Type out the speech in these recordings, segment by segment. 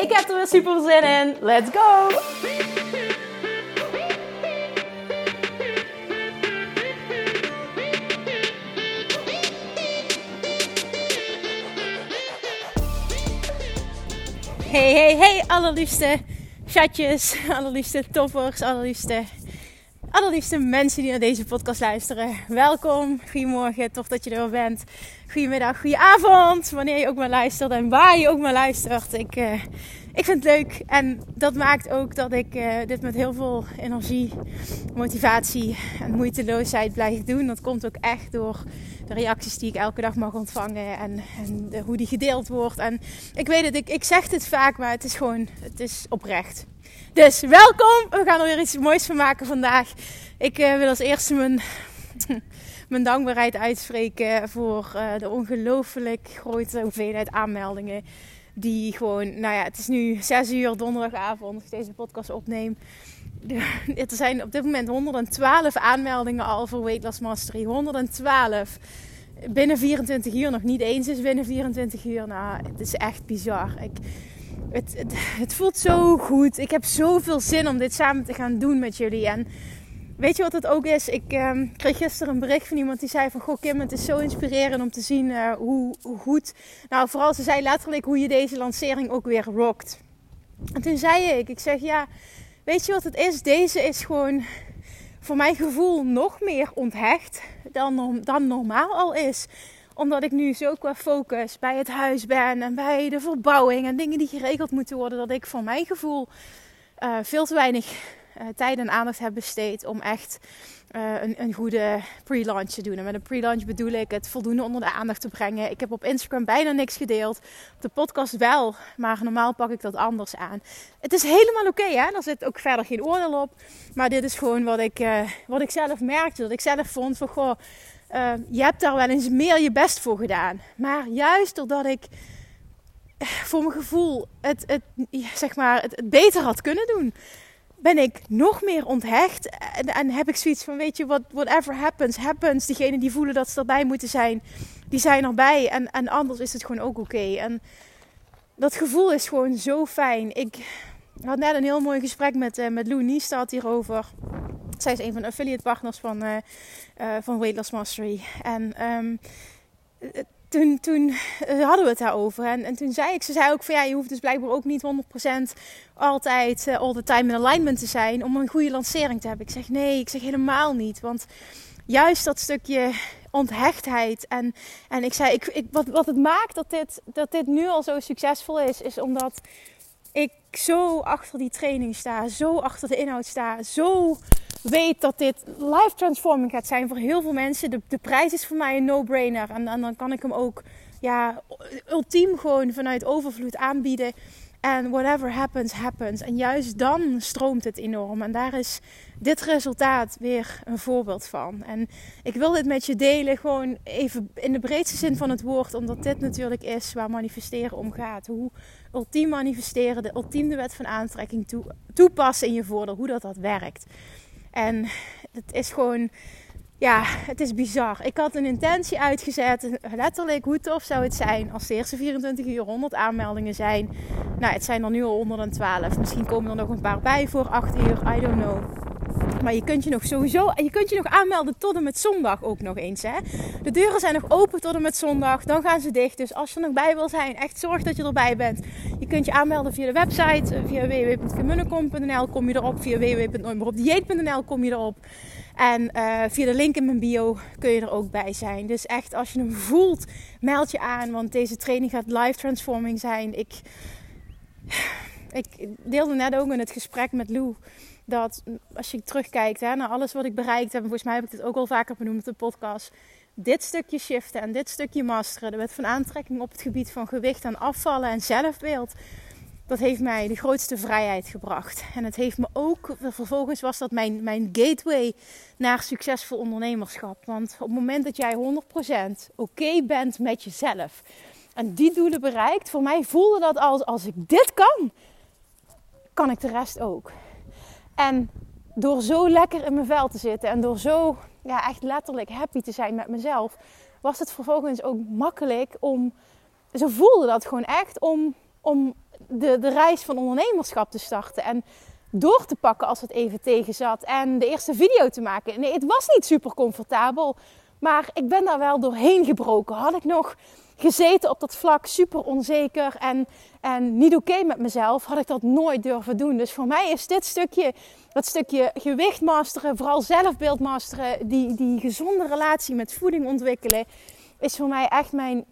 Ik heb er weer super zin in. Let's go! Hey, hey, hey, allerliefste chatjes, allerliefste toppers, allerliefste allerliefste mensen die naar deze podcast luisteren. Welkom, goedemorgen, tof dat je er bent. Goedemiddag, goedenavond, wanneer je ook maar luistert en waar je ook maar luistert. Ik, uh, ik vind het leuk en dat maakt ook dat ik uh, dit met heel veel energie, motivatie en moeiteloosheid blijf doen. Dat komt ook echt door de reacties die ik elke dag mag ontvangen en, en de, hoe die gedeeld wordt. En ik weet het, ik, ik zeg dit vaak, maar het is gewoon, het is oprecht. Dus welkom. We gaan er weer iets moois van maken vandaag. Ik uh, wil als eerste mijn, mijn dankbaarheid uitspreken voor uh, de ongelooflijk grote hoeveelheid aanmeldingen. Die gewoon, nou ja, het is nu 6 uur donderdagavond als ik deze podcast opneem. Er zijn op dit moment 112 aanmeldingen al voor Weight Loss Mastery. 112 binnen 24 uur. Nog niet eens is binnen 24 uur. Nou, het is echt bizar. Ik, het, het, voelt zo goed. Ik heb zoveel zin om dit samen te gaan doen met jullie. En weet je wat het ook is? Ik uh, kreeg gisteren een bericht van iemand die zei van... Goh Kim, het is zo inspirerend om te zien uh, hoe, hoe, goed... Nou, vooral ze zei letterlijk hoe je deze lancering ook weer rockt. En toen zei ik, ik zeg ja... Weet je wat het is? Deze is gewoon voor mijn gevoel nog meer onthecht dan, dan normaal al is omdat ik nu zo qua focus bij het huis ben en bij de verbouwing en dingen die geregeld moeten worden, dat ik voor mijn gevoel uh, veel te weinig uh, tijd en aandacht heb besteed om echt uh, een, een, goede pre-launch te doen. En met een pre-launch bedoel ik het voldoende onder de aandacht te brengen. Ik heb op Instagram bijna niks gedeeld. Op de podcast wel, maar normaal pak ik dat anders aan. Het is helemaal oké, hè? Er zit ook verder geen oordeel op. Maar dit is gewoon wat ik, wat ik zelf merkte. Dat ik zelf vond van, goh, uh, je hebt daar wel eens meer je best voor gedaan. Maar juist doordat ik eh, voor mijn gevoel het, het, zeg maar, het beter had kunnen doen, ben ik nog meer onthecht. En, en, heb ik zoiets van: weet je, what, whatever happens, happens. Diegenen die voelen dat ze erbij moeten zijn, die zijn erbij. En, en anders is het gewoon ook oké. En dat gevoel is gewoon zo fijn. Ik had net een heel mooi gesprek met, uh, met Lou Niestad hierover. Zij is een van de affiliate partners van, uh, van Weight Loss Mastery. En um, toen, toen hadden we het daarover. En, en toen zei ik, ze zei ook van ja, je hoeft dus blijkbaar ook niet 100% altijd uh, all the time in alignment te zijn om een goede lancering te hebben. Ik zeg nee, ik zeg helemaal niet. Want juist dat stukje onthechtheid. En, en ik zei, ik, wat, wat het maakt dat dit, dat dit nu al zo succesvol is, is omdat ik zo achter die training sta, zo achter de inhoud sta, zo weet dat dit life transforming gaat zijn voor heel veel mensen. De, prijs is voor mij een no-brainer. En, dan kan ik hem ook ja, ultiem gewoon vanuit overvloed aanbieden. En whatever happens, happens. En juist dan stroomt het enorm. En daar is dit resultaat weer een voorbeeld van. En ik wil dit met je delen, gewoon even in de breedste zin van het woord. Omdat dit natuurlijk is waar manifesteren om gaat. Hoe ultiem manifesteren, de ultieme wet van aantrekking toe, toepassen in je voordeel. Hoe dat, dat werkt. En het is gewoon, ja, het is bizar. Ik had een intentie uitgezet. Letterlijk, hoe tof zou het zijn als de eerste 24 uur 100 aanmeldingen zijn. Nou, het zijn er nu al 112. Misschien komen er nog een paar bij voor 8 uur. I don't know. Maar je kunt je nog sowieso, en je kunt je nog aanmelden tot en met zondag ook nog eens. Hè? De deuren zijn nog open tot en met zondag. Dan gaan ze dicht. Dus als je er nog bij wil zijn, echt zorg dat je erbij bent. Je kunt je aanmelden via de website. Eh, via www.gemunnekom.nl kom je erop. Via www.nooitmeeropdieet.nl kom je erop. En uh, via de link in mijn bio kun je er ook bij zijn. Dus echt, als je hem voelt, meld je aan. Want deze training gaat live transforming zijn. Ik, ik deelde net ook in het gesprek met Lou dat als je terugkijkt hè, naar alles wat ik bereikt heb, en volgens mij heb ik dit ook al vaker benoemd op de podcast, dit stukje shiften en dit stukje masteren, de wet van aantrekking op het gebied van gewicht en afvallen en zelfbeeld, dat heeft mij de grootste vrijheid gebracht. En het heeft me ook, vervolgens was dat mijn, mijn gateway naar succesvol ondernemerschap. Want op het moment dat jij 100% oké bent met jezelf en die doelen bereikt, voor mij voelde dat als als ik dit kan, kan ik de rest ook. En door zo lekker in mijn vel te zitten en door zo ja, echt letterlijk happy te zijn met mezelf, was het vervolgens ook makkelijk om, zo voelde dat gewoon echt, om, om de, de reis van ondernemerschap te starten. En door te pakken als het even tegen zat. En de eerste video te maken. Nee, het was niet super comfortabel. Maar ik ben daar wel doorheen gebroken. Had ik nog gezeten op dat vlak, super onzeker en, en niet oké met mezelf, had ik dat nooit durven doen. Dus voor mij is dit stukje, dat stukje gewicht masteren, vooral zelfbeeld masteren, die, die gezonde relatie met voeding ontwikkelen, is voor mij echt mijn,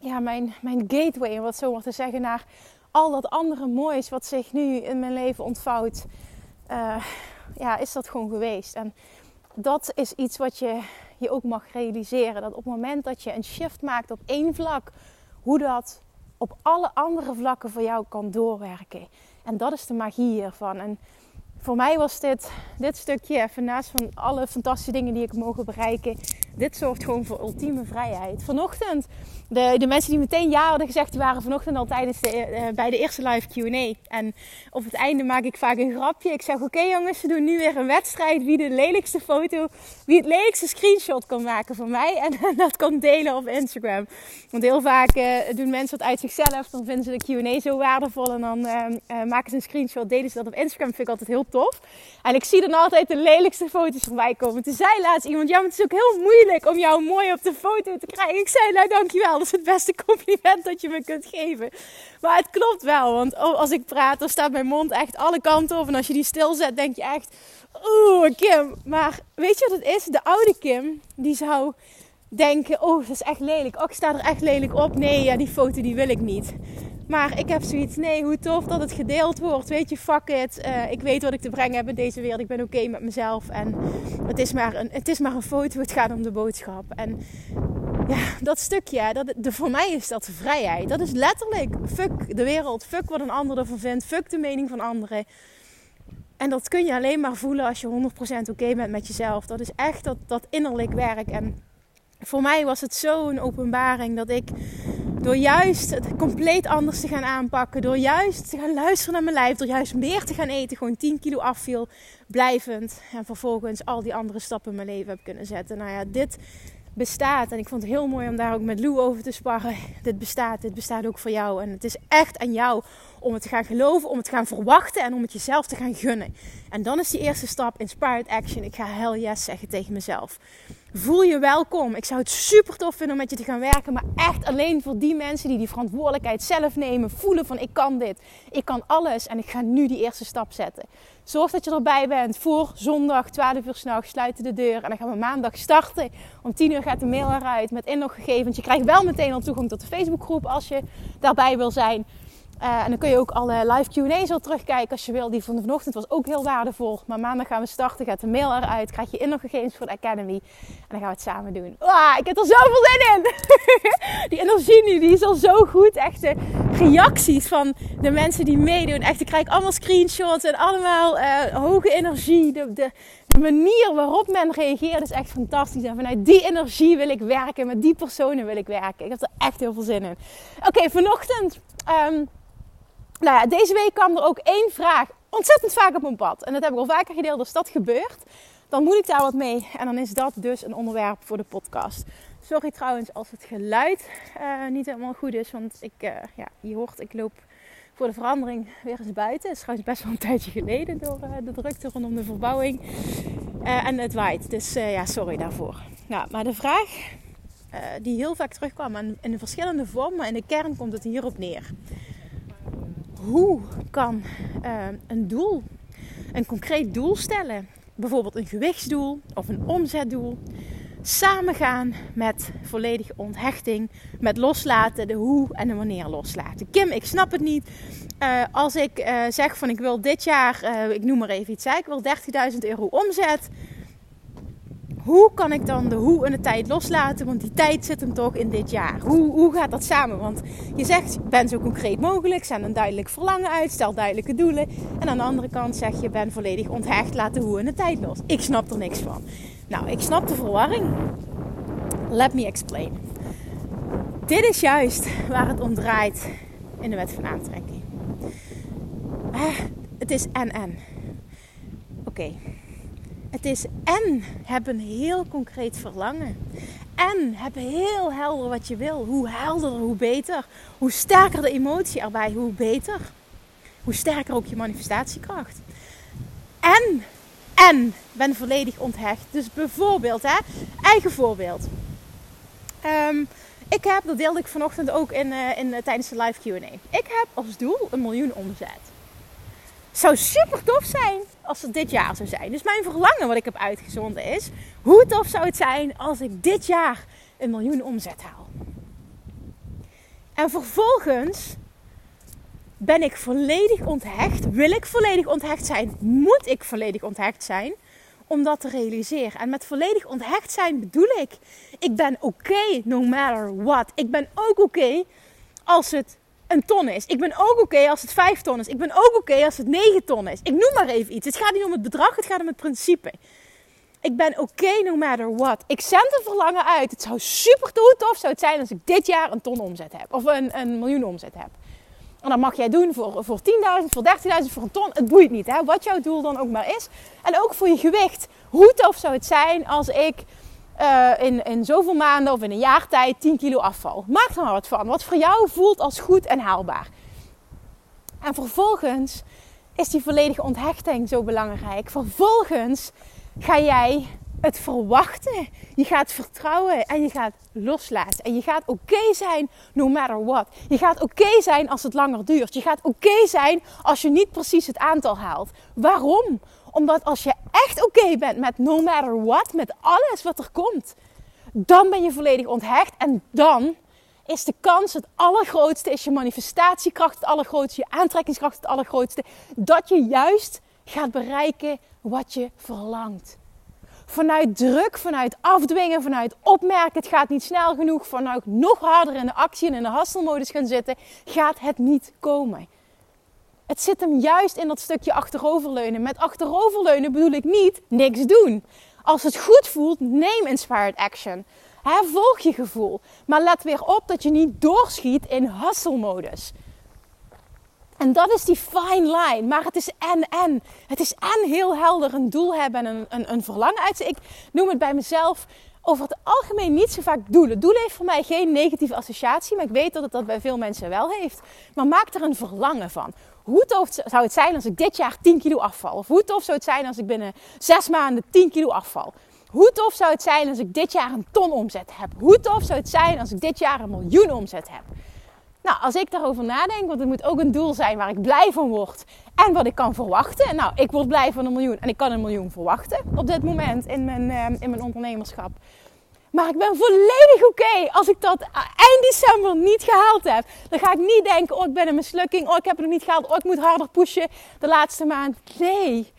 ja, mijn, mijn gateway, om wat zo maar te zeggen, naar al dat andere moois wat zich nu in mijn leven ontvouwt. Uh, ja, is dat gewoon geweest. En dat is iets wat je je ook mag realiseren. Dat op het moment dat je een shift maakt op één vlak, hoe dat op alle andere vlakken voor jou kan doorwerken. En dat is de magie hiervan. En voor mij was dit, dit stukje, even naast van alle fantastische dingen die ik mogen bereiken, dit zorgt gewoon voor ultieme vrijheid. Vanochtend, de, de mensen die meteen ja hadden gezegd, die waren vanochtend al tijdens de, uh, bij de eerste live Q&A. En op het einde maak ik vaak een grapje. Ik zeg, oké jongens, we doen nu weer een wedstrijd. Wie de lelijkste foto, wie het lelijkste screenshot kan maken van mij. En, dat kan delen op Instagram. Want heel vaak uh, doen mensen het uit zichzelf. Dan vinden ze de Q&A zo waardevol. En dan uh, maken ze een screenshot, delen ze dat op Instagram. Vind ik altijd heel tof. En ik zie dan altijd de lelijkste foto's voorbij komen. Toen zei laatst iemand, ja, maar het is ook heel moeilijk om jou mooi op de foto te krijgen. Ik zei, nou dankjewel, dat is het beste compliment dat je me kunt geven. Maar het klopt wel, want als ik praat, dan staat mijn mond echt alle kanten op. En als je die stilzet, denk je echt, oeh Kim. Maar weet je wat het is? De oude Kim, die zou denken, oh dat is echt lelijk. Oh, ik sta er echt lelijk op. Nee, ja, die foto die wil ik niet. Maar ik heb zoiets, nee, hoe tof dat het gedeeld wordt. Weet je, fuck it. Uh, ik weet wat ik te brengen heb in deze wereld. Ik ben oké met mezelf. En het is, maar een, het is maar een foto. Het gaat om de boodschap. En ja, dat stukje, dat, de, voor mij is dat vrijheid. Dat is letterlijk, fuck de wereld. Fuck wat een ander ervan vindt. Fuck de mening van anderen. En dat kun je alleen maar voelen als je 100% oké bent met jezelf. Dat is echt dat, dat innerlijk werk. En voor mij was het zo'n openbaring dat ik door juist het compleet anders te gaan aanpakken, door juist te gaan luisteren naar mijn lijf, door juist meer te gaan eten, gewoon 10 kilo afviel, blijvend. En vervolgens al die andere stappen in mijn leven heb kunnen zetten. Nou ja, dit bestaat. En ik vond het heel mooi om daar ook met Lou over te sparren. Dit bestaat, dit bestaat ook voor jou. En het is echt aan jou om het te gaan geloven, om het te gaan verwachten en om het jezelf te gaan gunnen. En dan is die eerste stap inspired action. Ik ga hell yes zeggen tegen mezelf. Voel je welkom. Ik zou het super tof vinden om met je te gaan werken. Maar echt alleen voor die mensen die die verantwoordelijkheid zelf nemen. Voelen van ik kan dit. Ik kan alles. En ik ga nu die eerste stap zetten. Zorg dat je erbij bent voor zondag 12 uur s'nachts. Sluiten de deur. En dan gaan we maandag starten. Om 10 uur gaat de mail eruit met inloggegevens. Je krijgt wel meteen al toegang tot de Facebookgroep als je daarbij wil zijn. Uh, en dan kun je ook alle live QA's al terugkijken als je wil. Die van vanochtend was ook heel waardevol. Maar maandag gaan we starten, gaat de mail eruit, krijg je inloggegevens voor de Academy. En dan gaan we het samen doen. Ah, ik heb er zoveel zin in! die energie nu, die is al zo goed. Echt de reacties van de mensen die meedoen. Echt, ik krijg allemaal screenshots en allemaal uh, hoge energie. De, de, de, manier waarop men reageert is echt fantastisch. En vanuit die energie wil ik werken. Met die personen wil ik werken. Ik heb er echt heel veel zin in. Oké, vanochtend... Um, nou ja, deze week kwam er ook één vraag ontzettend vaak op mijn pad. En dat heb ik al vaker gedeeld. Als dat gebeurt, dan moet ik daar wat mee. En dan is dat dus een onderwerp voor de podcast. Sorry trouwens als het geluid uh, niet helemaal goed is. Want ik, uh, ja, je hoort, ik loop voor de verandering weer eens buiten. Het is trouwens best wel een tijdje geleden door uh, de drukte rondom de verbouwing. en het waait. Dus ja, sorry daarvoor. Nou, maar de vraag die heel vaak terugkwam in, in verschillende vormen. Maar in de kern komt het hierop neer hoe kan uh, een doel, een concreet doel stellen, bijvoorbeeld een gewichtsdoel of een omzetdoel, samengaan met volledige onthechting, met loslaten, de hoe en de wanneer loslaten. Kim, ik snap het niet. Uh, als ik uh, zeg van ik wil dit jaar, ik noem maar even iets, ik wil 30.000 euro omzet. Hoe kan ik dan de hoe en de tijd loslaten? Want die tijd zit hem toch in dit jaar. Hoe, hoe gaat dat samen? Want je zegt, ben zo concreet mogelijk, zend een duidelijk verlangen uit, stel duidelijke doelen. En aan de andere kant zeg je, ben volledig onthecht, laat de hoe en de tijd los. Ik snap er niks van. Nou, ik snap de verwarring. Let me explain. Dit is juist waar het om draait in de wet van aantrekking. Eh, het is en-en. Oké. Het is en heb een heel concreet verlangen. En heb heel helder wat je wil. Hoe helderder, hoe beter. Hoe sterker de emotie erbij, hoe beter. Hoe sterker ook je manifestatiekracht. En, en ben volledig onthecht. Dus bijvoorbeeld, hè, eigen voorbeeld. Um, ik heb, dat deelde ik vanochtend ook in, uh, in, uh, tijdens de live QA. Ik heb als doel een miljoen omzet. Zou super tof zijn als het dit jaar zou zijn. Dus mijn verlangen wat ik heb uitgezonden is: hoe tof zou het zijn als ik dit jaar een miljoen omzet haal? En vervolgens ben ik volledig onthecht. Wil ik volledig onthecht zijn? Moet ik volledig onthecht zijn? om dat te realiseren. En met volledig onthecht zijn bedoel ik, ik ben oké no matter what. Ik ben ook oké als het een ton is. Ik ben ook oké als het vijf ton is. Ik ben ook oké als het negen ton is. Ik noem maar even iets. Het gaat niet om het bedrag, het gaat om het principe. Ik ben oké no matter what. Ik zend een verlangen uit. Het zou super tof zou het zijn als ik dit jaar een ton omzet heb. Of een, een miljoen omzet heb. En dat mag jij doen voor, voor 10.000, voor 30.000, voor een ton. Het boeit niet, hè? wat jouw doel dan ook maar is. En ook voor je gewicht. Hoe tof zou het zijn als ik uh, in, in zoveel maanden of in een jaar tijd 10 kilo afval? Maak er maar wat van. Wat voor jou voelt als goed en haalbaar. En vervolgens is die volledige onthechting zo belangrijk. Vervolgens ga jij het verwachten. Je gaat vertrouwen en je gaat loslaten. En je gaat oké zijn no matter what. Je gaat oké zijn als het langer duurt. Je gaat oké zijn als je niet precies het aantal haalt. Waarom? Omdat als je echt oké bent met no matter what, met alles wat er komt, dan ben je volledig onthecht. En dan is de kans het allergrootste, is je manifestatiekracht het allergrootste, je aantrekkingskracht het allergrootste, dat je juist gaat bereiken wat je verlangt vanuit druk, vanuit afdwingen, vanuit opmerken, het gaat niet snel genoeg, vanuit nog harder in de actie en in de hasselmodus gaan zitten, gaat het niet komen. Het zit hem juist in dat stukje achteroverleunen. Met achteroverleunen bedoel ik niet niks doen. Als het goed voelt, neem inspired action. volg je gevoel. Maar let weer op dat je niet doorschiet in hasselmodus. En dat is die fine line. Maar het is en en. Het is en heel helder een doel hebben en een, een, een verlangen uit. Ik noem het bij mezelf over het algemeen niet zo vaak doelen. Doelen heeft voor mij geen negatieve associatie, maar ik weet dat het dat bij veel mensen wel heeft. Maar maak er een verlangen van. Hoe tof zou het zijn als ik dit jaar 10 kilo afval? Of hoe tof zou het zijn als ik binnen 6 maanden 10 kilo afval? Hoe tof zou het zijn als ik dit jaar een ton omzet heb? Hoe tof zou het zijn als ik dit jaar een miljoen omzet heb? Nou, als ik daarover nadenk, want het moet ook een doel zijn waar ik blij van word en wat ik kan verwachten. Nou, ik word blij van een miljoen en ik kan een miljoen verwachten op dit moment in mijn, uh, in mijn ondernemerschap. Maar ik ben volledig oké als ik dat eind december niet gehaald heb. Dan ga ik niet denken, oh ik ben een mislukking, oh ik heb het nog niet gehaald, oh ik moet harder pushen de laatste maand. Nee.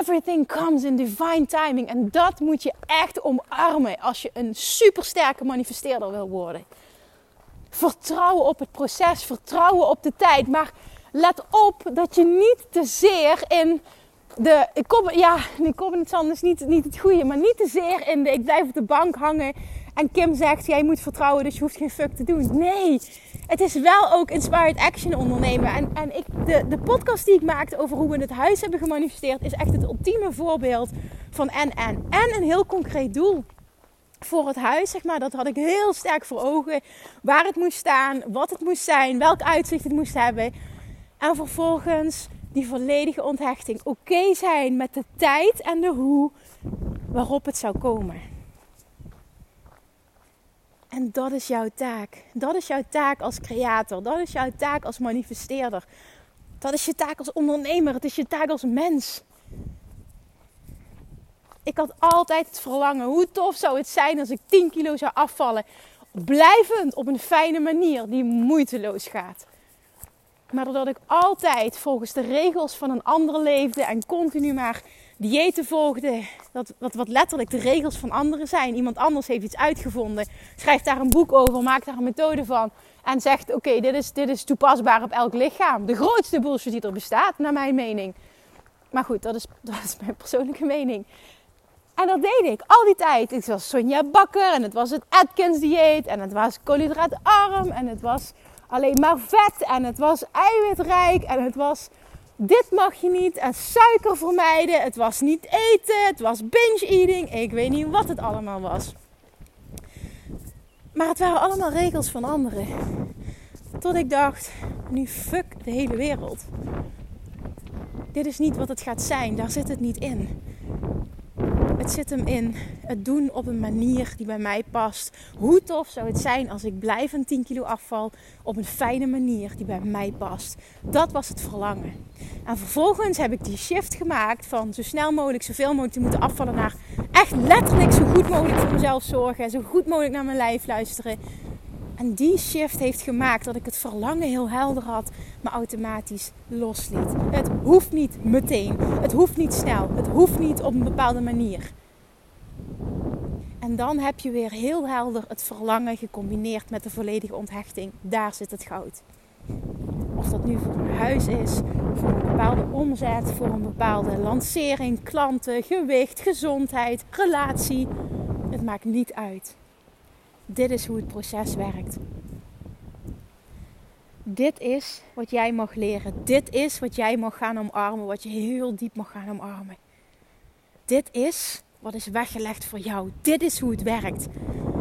Everything comes in divine timing. En dat moet je echt omarmen als je een supersterke manifesteerder wil worden. Vertrouwen op het proces, vertrouwen op de tijd. Maar let op dat je niet te zeer in de. Ik kom, ja, kom het is niet, niet het goede, maar niet te zeer in de. Ik blijf op de bank hangen. En Kim zegt: Jij moet vertrouwen, dus je hoeft geen fuck te doen. Nee, het is wel ook inspired action ondernemen. En, en ik, de, de podcast die ik maakte over hoe we het huis hebben gemanifesteerd, is echt het ultieme voorbeeld van en en. En een heel concreet doel voor het huis, zeg maar. Dat had ik heel sterk voor ogen. Waar het moest staan, wat het moest zijn, welk uitzicht het moest hebben. En vervolgens die volledige onthechting. Oké zijn met de tijd en de hoe waarop het zou komen. En dat is jouw taak. Dat is jouw taak als creator. Dat is jouw taak als manifesteerder. Dat is je taak als ondernemer. Het is je taak als mens. Ik had altijd het verlangen. Hoe tof zou het zijn als ik 10 kilo zou afvallen. Blijvend op een fijne manier die moeiteloos gaat. Maar doordat ik altijd volgens de regels van een ander leefde en continu maar diëten volgde, dat, wat, wat letterlijk de regels van anderen zijn. Iemand anders heeft iets uitgevonden, schrijft daar een boek over, maakt daar een methode van en zegt: Oké, dit, is, dit is toepasbaar op elk lichaam. De grootste bullshit die er bestaat, naar mijn mening. Maar goed, dat is, dat is mijn persoonlijke mening. En dat deed ik al die tijd. Ik was Sonja Bakker en het was het Atkins dieet en het was koolhydraatarm en het was alleen maar vet en het was eiwitrijk en het was dit mag je niet en suiker vermijden. Het was niet eten, het was binge eating. Ik weet niet wat het allemaal was. Maar het waren allemaal regels van anderen. Tot ik dacht, nu fuck de hele wereld. Dit is niet wat het gaat zijn, daar zit het niet in. Het zit hem in het doen op een manier die bij mij past. Hoe tof zou het zijn als ik blijf een 10 kilo afval op een fijne manier die bij mij past. Dat was het verlangen. En vervolgens heb ik die shift gemaakt van zo snel mogelijk, zoveel mogelijk te moeten afvallen naar echt letterlijk zo goed mogelijk voor mezelf zorgen. Zo goed mogelijk naar mijn lijf luisteren. En die shift heeft gemaakt dat ik het verlangen heel helder had, maar automatisch losliet. Het hoeft niet meteen. Het hoeft niet snel. Het hoeft niet op een bepaalde manier. En dan heb je weer heel helder het verlangen gecombineerd met de volledige onthechting. Daar zit het goud. Of dat nu voor een huis is, voor een bepaalde omzet, voor een bepaalde lancering, klanten, gewicht, gezondheid, relatie. Het maakt niet uit. Dit is hoe het proces werkt. Dit is wat jij mag leren. Dit is wat jij mag gaan omarmen, wat je heel diep mag gaan omarmen. Dit is wat is weggelegd voor jou. Dit is hoe het werkt.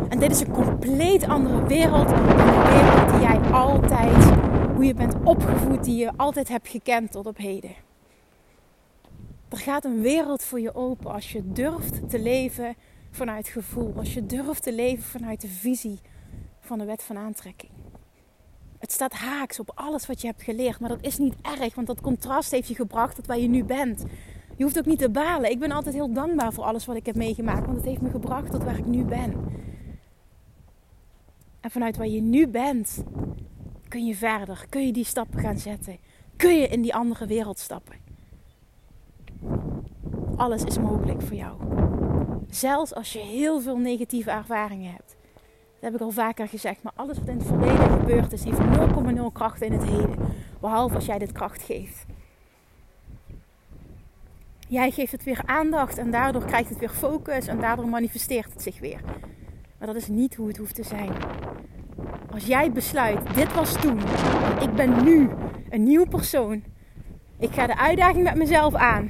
En dit is een compleet andere wereld dan de wereld die jij altijd, hoe je bent opgevoed, die je altijd hebt gekend tot op heden. Er gaat een wereld voor je open als je durft te leven vanuit gevoel. Als je durft te leven vanuit de visie van de wet van aantrekking. Het staat haaks op alles wat je hebt geleerd, maar dat is niet erg, want dat contrast heeft je gebracht tot waar je nu bent. Je hoeft ook niet te balen. Ik ben altijd heel dankbaar voor alles wat ik heb meegemaakt, want het heeft me gebracht tot waar ik nu ben. En vanuit waar je nu bent, kun je verder, kun je die stappen gaan zetten, kun je in die andere wereld stappen. Alles is mogelijk voor jou. Zelfs als je heel veel negatieve ervaringen hebt. Dat heb ik al vaker gezegd. Maar alles wat in het verleden gebeurd is, heeft 0,0 kracht in het heden. Behalve als jij dit kracht geeft. Jij geeft het weer aandacht en daardoor krijgt het weer focus en daardoor manifesteert het zich weer. Maar dat is niet hoe het hoeft te zijn. Als jij besluit, dit was toen, ik ben nu een nieuw persoon. Ik ga de uitdaging met mezelf aan.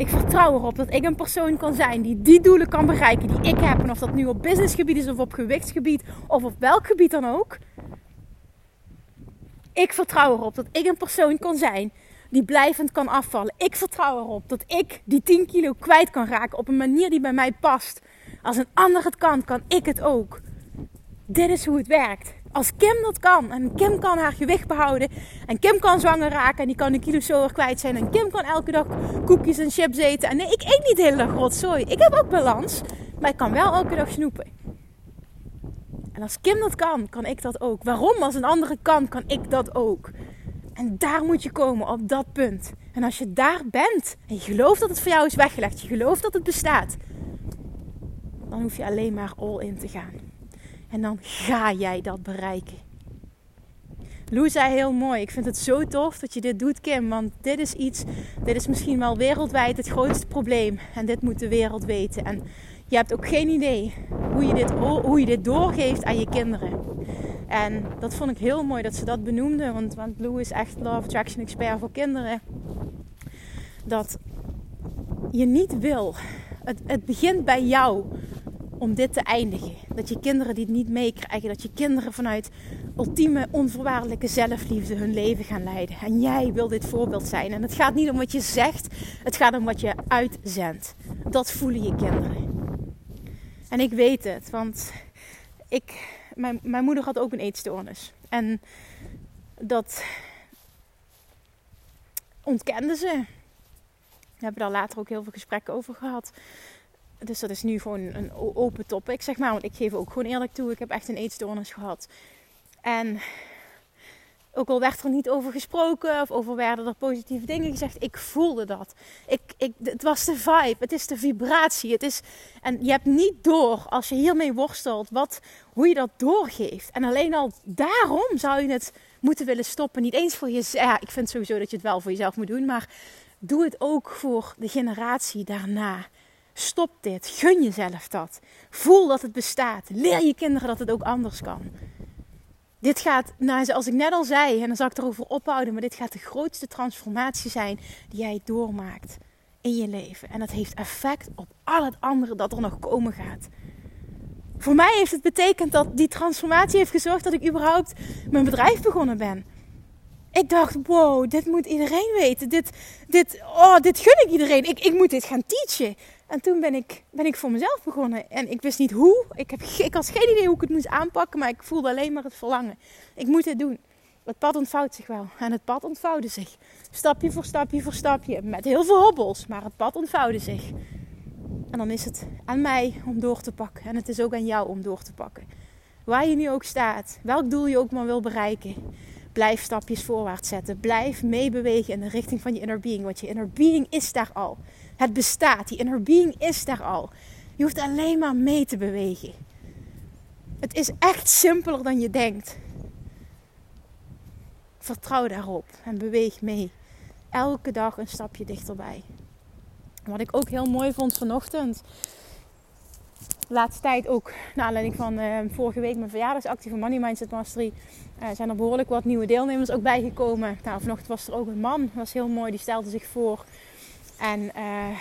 Ik vertrouw erop dat ik een persoon kan zijn die die doelen kan bereiken die ik heb. En of dat nu op businessgebied is of op gewichtsgebied of op welk gebied dan ook. Ik vertrouw erop dat ik een persoon kan zijn die blijvend kan afvallen. Ik vertrouw erop dat ik die 10 kilo kwijt kan raken op een manier die bij mij past. Als een ander het kan, kan ik het ook. Dit is hoe het werkt. Als Kim dat kan en Kim kan haar gewicht behouden en Kim kan zwanger raken en die kan een kilo zoer kwijt zijn en Kim kan elke dag koekjes en chips eten. En nee, ik eet niet de hele dag rotzooi. Ik heb ook balans, maar ik kan wel elke dag snoepen. En als Kim dat kan, kan ik dat ook. Waarom? Als een andere kan, kan ik dat ook. En daar moet je komen, op dat punt. En als je daar bent en je gelooft dat het voor jou is weggelegd, je gelooft dat het bestaat, dan hoef je alleen maar all in te gaan. En dan ga jij dat bereiken. Lou zei heel mooi: Ik vind het zo tof dat je dit doet, Kim. Want dit is iets, dit is misschien wel wereldwijd het grootste probleem. En dit moet de wereld weten. En je hebt ook geen idee hoe je dit, hoe je dit doorgeeft aan je kinderen. En dat vond ik heel mooi dat ze dat benoemde. Want, want Lou is echt Love Attraction Expert voor kinderen. Dat je niet wil. Het, het begint bij jou om dit te eindigen. Dat je kinderen dit niet meekrijgen. Dat je kinderen vanuit ultieme onvoorwaardelijke zelfliefde hun leven gaan leiden. En jij wil dit voorbeeld zijn. En het gaat niet om wat je zegt, het gaat om wat je uitzendt. Dat voelen je kinderen. En ik weet het, want ik, mijn, mijn moeder had ook een eetstoornis. En dat ontkende ze. We hebben daar later ook heel veel gesprekken over gehad. Dus dat is nu gewoon een open topic, zeg maar. Want ik geef ook gewoon eerlijk toe, ik heb echt een eetstoornis gehad. En Ook al werd er niet over gesproken of over werden er positieve dingen gezegd, ik voelde dat. Ik, ik, het was de vibe, het is de vibratie. Het is, en je hebt niet door als je hiermee worstelt wat, hoe je dat doorgeeft. En alleen al daarom zou je het moeten willen stoppen. Niet eens voor jezelf. Ja, ik vind sowieso dat je het wel voor jezelf moet doen, maar doe het ook voor de generatie daarna. Stop dit. Gun jezelf dat. Voel dat het bestaat. Leer je kinderen dat het ook anders kan. Dit gaat, nou, zoals ik net al zei, en dan zal ik erover ophouden, maar dit gaat de grootste transformatie zijn die jij doormaakt in je leven. En dat heeft effect op al het andere dat er nog komen gaat. Voor mij heeft het betekend dat die transformatie heeft gezorgd dat ik überhaupt mijn bedrijf begonnen ben. Ik dacht, wow, dit moet iedereen weten. Dit, dit, oh, dit gun ik iedereen. Ik, ik moet dit gaan teachen. En toen ben ik, ben ik voor mezelf begonnen. En ik wist niet hoe. Ik, heb, ik had geen idee hoe ik het moest aanpakken. Maar ik voelde alleen maar het verlangen. Ik moet het doen. Het pad ontvouwt zich wel. En het pad ontvouwde zich. Stapje voor stapje voor stapje. Met heel veel hobbels. Maar het pad ontvouwde zich. En dan is het aan mij om door te pakken. En het is ook aan jou om door te pakken. Waar je nu ook staat. Welk doel je ook maar wil bereiken. Blijf stapjes voorwaarts zetten. Blijf meebewegen in de richting van je inner being. Want je inner being is daar al. Het bestaat. Die inner being is daar al. Je hoeft alleen maar mee te bewegen. Het is echt simpeler dan je denkt. Vertrouw daarop en beweeg mee. Elke dag een stapje dichterbij. Wat ik ook heel mooi vond vanochtend. Laatste tijd ook, naar aanleiding van uh, vorige week mijn verjaardagsactie van Money Mindset Mastery, uh, zijn er behoorlijk wat nieuwe deelnemers ook bijgekomen. Nou, vanochtend was er ook een man, was heel mooi, die stelde zich voor. En uh,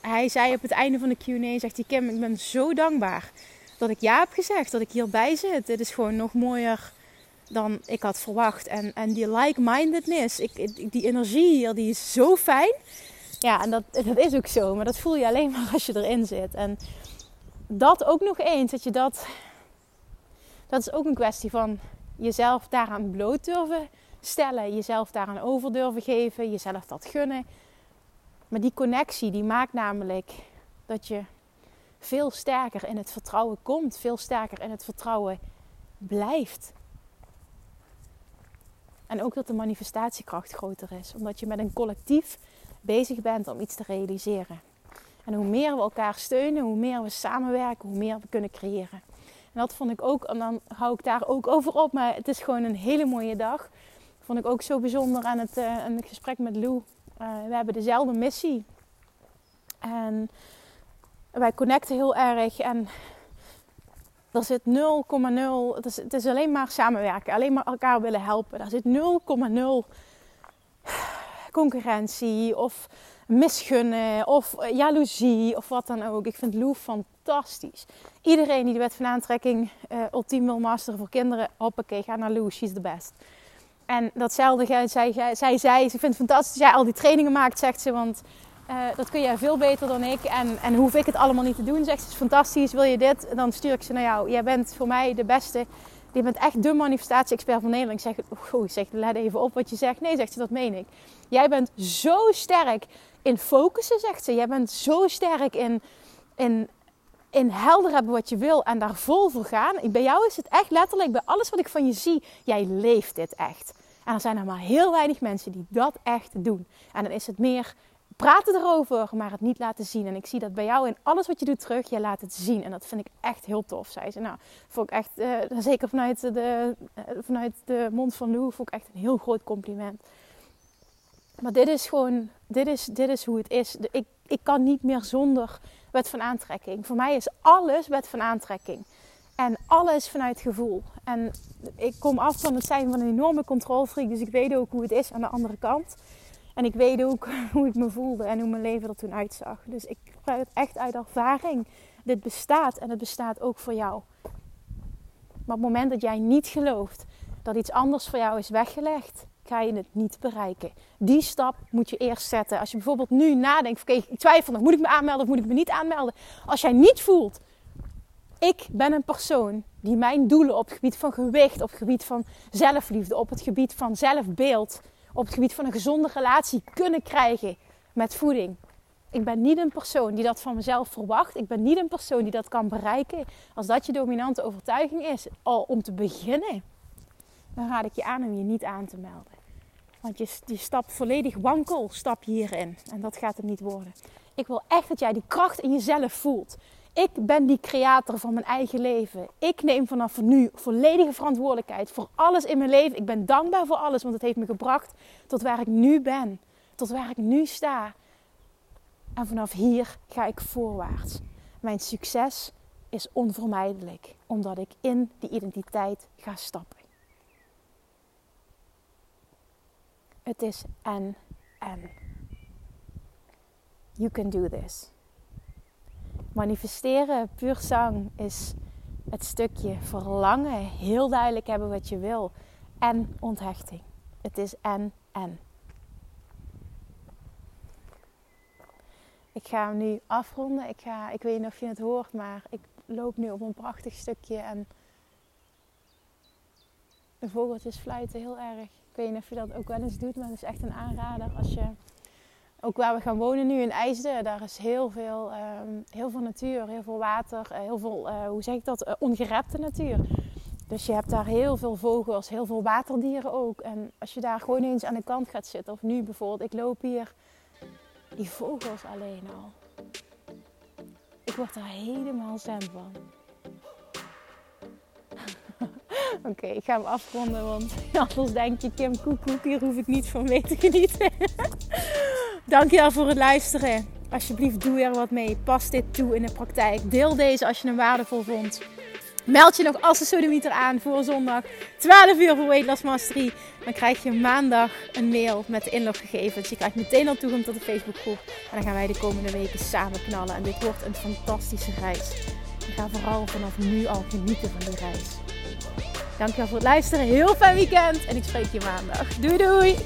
hij zei op het einde van de Q&A, zegt hij, Kim, ik ben zo dankbaar dat ik ja heb gezegd, dat ik hierbij zit. Dit is gewoon nog mooier dan ik had verwacht. En, en die like-mindedness, ik, die energie hier, die is zo fijn. Ja, en dat, dat is ook zo. Maar dat voel je alleen maar als je erin zit. En dat ook nog eens, dat je dat... Dat is ook een kwestie van jezelf daaraan bloot durven stellen. Jezelf daaraan over durven geven. Jezelf dat gunnen. Maar die connectie, die maakt namelijk dat je veel sterker in het vertrouwen komt. Veel sterker in het vertrouwen blijft. En ook dat de manifestatiekracht groter is. Omdat je met een collectief bezig bent om iets te realiseren. En hoe meer we elkaar steunen, hoe meer we samenwerken, hoe meer we kunnen creëren. En dat vond ik ook, en dan hou ik daar ook over op, maar het is gewoon een hele mooie dag. Vond ik ook zo bijzonder aan het, het gesprek met Lou. Uh, we hebben dezelfde missie. En wij connecten heel erg. En er zit 0,0. Het het is alleen maar samenwerken, alleen maar elkaar willen helpen. Er zit 0,0 concurrentie of misgunnen of eh, jaloezie of wat dan ook. Ik vind Lou fantastisch. Iedereen die de wet van aantrekking uh, ultiem wil masteren voor kinderen, hoppakee, ga naar Lou, she's the best. En datzelfde zij, zij, zij zei, ze vindt het fantastisch dat jij al die trainingen maakt, zegt ze, want uh, dat kun jij veel beter dan ik. En, en hoef ik het allemaal niet te doen, zegt ze, is fantastisch, wil je dit? Dan stuur ik ze naar jou. Jij bent voor mij de beste je bent echt de manifestatie-expert van Nederland. Ik zeg, oh, ik zeg, let even op wat je zegt. Nee, zegt ze, dat meen ik. Jij bent zo sterk in focussen, zegt ze. Jij bent zo sterk in, in, in helder hebben wat je wil en daar vol voor gaan. Bij jou is het echt letterlijk, bij alles wat ik van je zie, jij leeft dit echt. En er zijn er maar heel weinig mensen die dat echt doen. En dan is het meer praten erover, maar het niet laten zien. En ik zie dat bij jou in alles wat je doet terug, je laat het zien. En dat vind ik echt heel tof, zei ze. Nou, vond ik echt, uh, zeker vanuit de, uh, vanuit de mond van Lou, vond ik echt een heel groot compliment. Maar dit is gewoon, dit is, dit is hoe het is. Ik, ik kan niet meer zonder wet van aantrekking. Voor mij is alles wet van aantrekking. En alles vanuit gevoel. En ik kom af van het zijn van een enorme controlfreak. Dus ik weet ook hoe het is aan de andere kant. En ik weet ook hoe ik me voelde en hoe mijn leven er toen uitzag. Dus ik praat het echt uit ervaring. Dit bestaat en het bestaat ook voor jou. Maar op het moment dat jij niet gelooft dat iets anders voor jou is weggelegd, ga je het niet bereiken. Die stap moet je eerst zetten. Als je bijvoorbeeld nu nadenkt, oké, ik twijfel nog, moet ik me aanmelden of moet ik me niet aanmelden? Als jij niet voelt, ik ben een persoon die mijn doelen op het gebied van gewicht, op het gebied van zelfliefde, op het gebied van zelfbeeld, op het gebied van een gezonde relatie kunnen krijgen met voeding. Ik ben niet een persoon die dat van mezelf verwacht. Ik ben niet een persoon die dat kan bereiken. Als dat je dominante overtuiging is, al om te beginnen. dan raad ik je aan om je niet aan te melden. Want je, stapt volledig wankel, stap je hierin. En dat gaat het niet worden. Ik wil echt dat jij die kracht in jezelf voelt. Ik ben die creator van mijn eigen leven. Ik neem vanaf nu volledige verantwoordelijkheid voor alles in mijn leven. Ik ben dankbaar voor alles, want het heeft me gebracht tot waar ik nu ben. Tot waar ik nu sta. En vanaf hier ga ik voorwaarts. Mijn succes is onvermijdelijk, omdat ik in die identiteit ga stappen. Het is en en. You can do this. Manifesteren, puur zang, is het stukje verlangen, heel duidelijk hebben wat je wil en onthechting. Het is en en. Ik ga hem nu afronden. Ik, ga, ik weet niet of je het hoort, maar ik loop nu op een prachtig stukje en de vogeltjes fluiten heel erg. Ik weet niet of je dat ook wel eens doet, maar het is echt een aanrader als je ook waar we gaan wonen nu in IJsden, daar is heel veel, ehm, heel veel natuur, heel veel water, eh, heel veel, uh, hoe zeg ik dat, uh, ongerepte natuur. Dus je hebt daar heel veel vogels, heel veel waterdieren ook. En als je daar gewoon eens aan de kant gaat zitten, of nu bijvoorbeeld, ik loop hier, die vogels alleen al. Ik word er helemaal zen van. Oké, ik ga hem afronden, want anders denk je, Kim, koek, hier hoef ik niet van mee te genieten. Dankjewel voor het luisteren. Alsjeblieft, doe er wat mee. Pas dit toe in de praktijk. Deel deze als je hem waardevol vond. Meld je nog als de sodemieter aan voor zondag 12 uur voor Weight Loss Mastery. Dan krijg je maandag een mail met de inloggegevens. Je krijgt meteen al toegang tot de Facebookgroep. En dan gaan wij de komende weken samen knallen. En dit wordt een fantastische reis. Ik ga vooral vanaf nu al genieten van die reis. Dankjewel voor het luisteren. Heel fijn weekend. En ik spreek je maandag. Doei doei.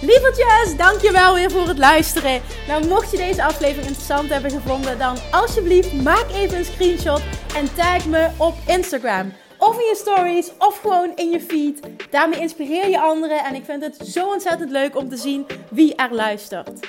Lievertjes, dankjewel weer voor het luisteren. Nou, mocht je deze aflevering interessant hebben gevonden, dan alsjeblieft maak even een screenshot en tag me op Instagram. Of in je stories, of gewoon in je feed. Daarmee inspireer je anderen en ik vind het zo ontzettend leuk om te zien wie er luistert.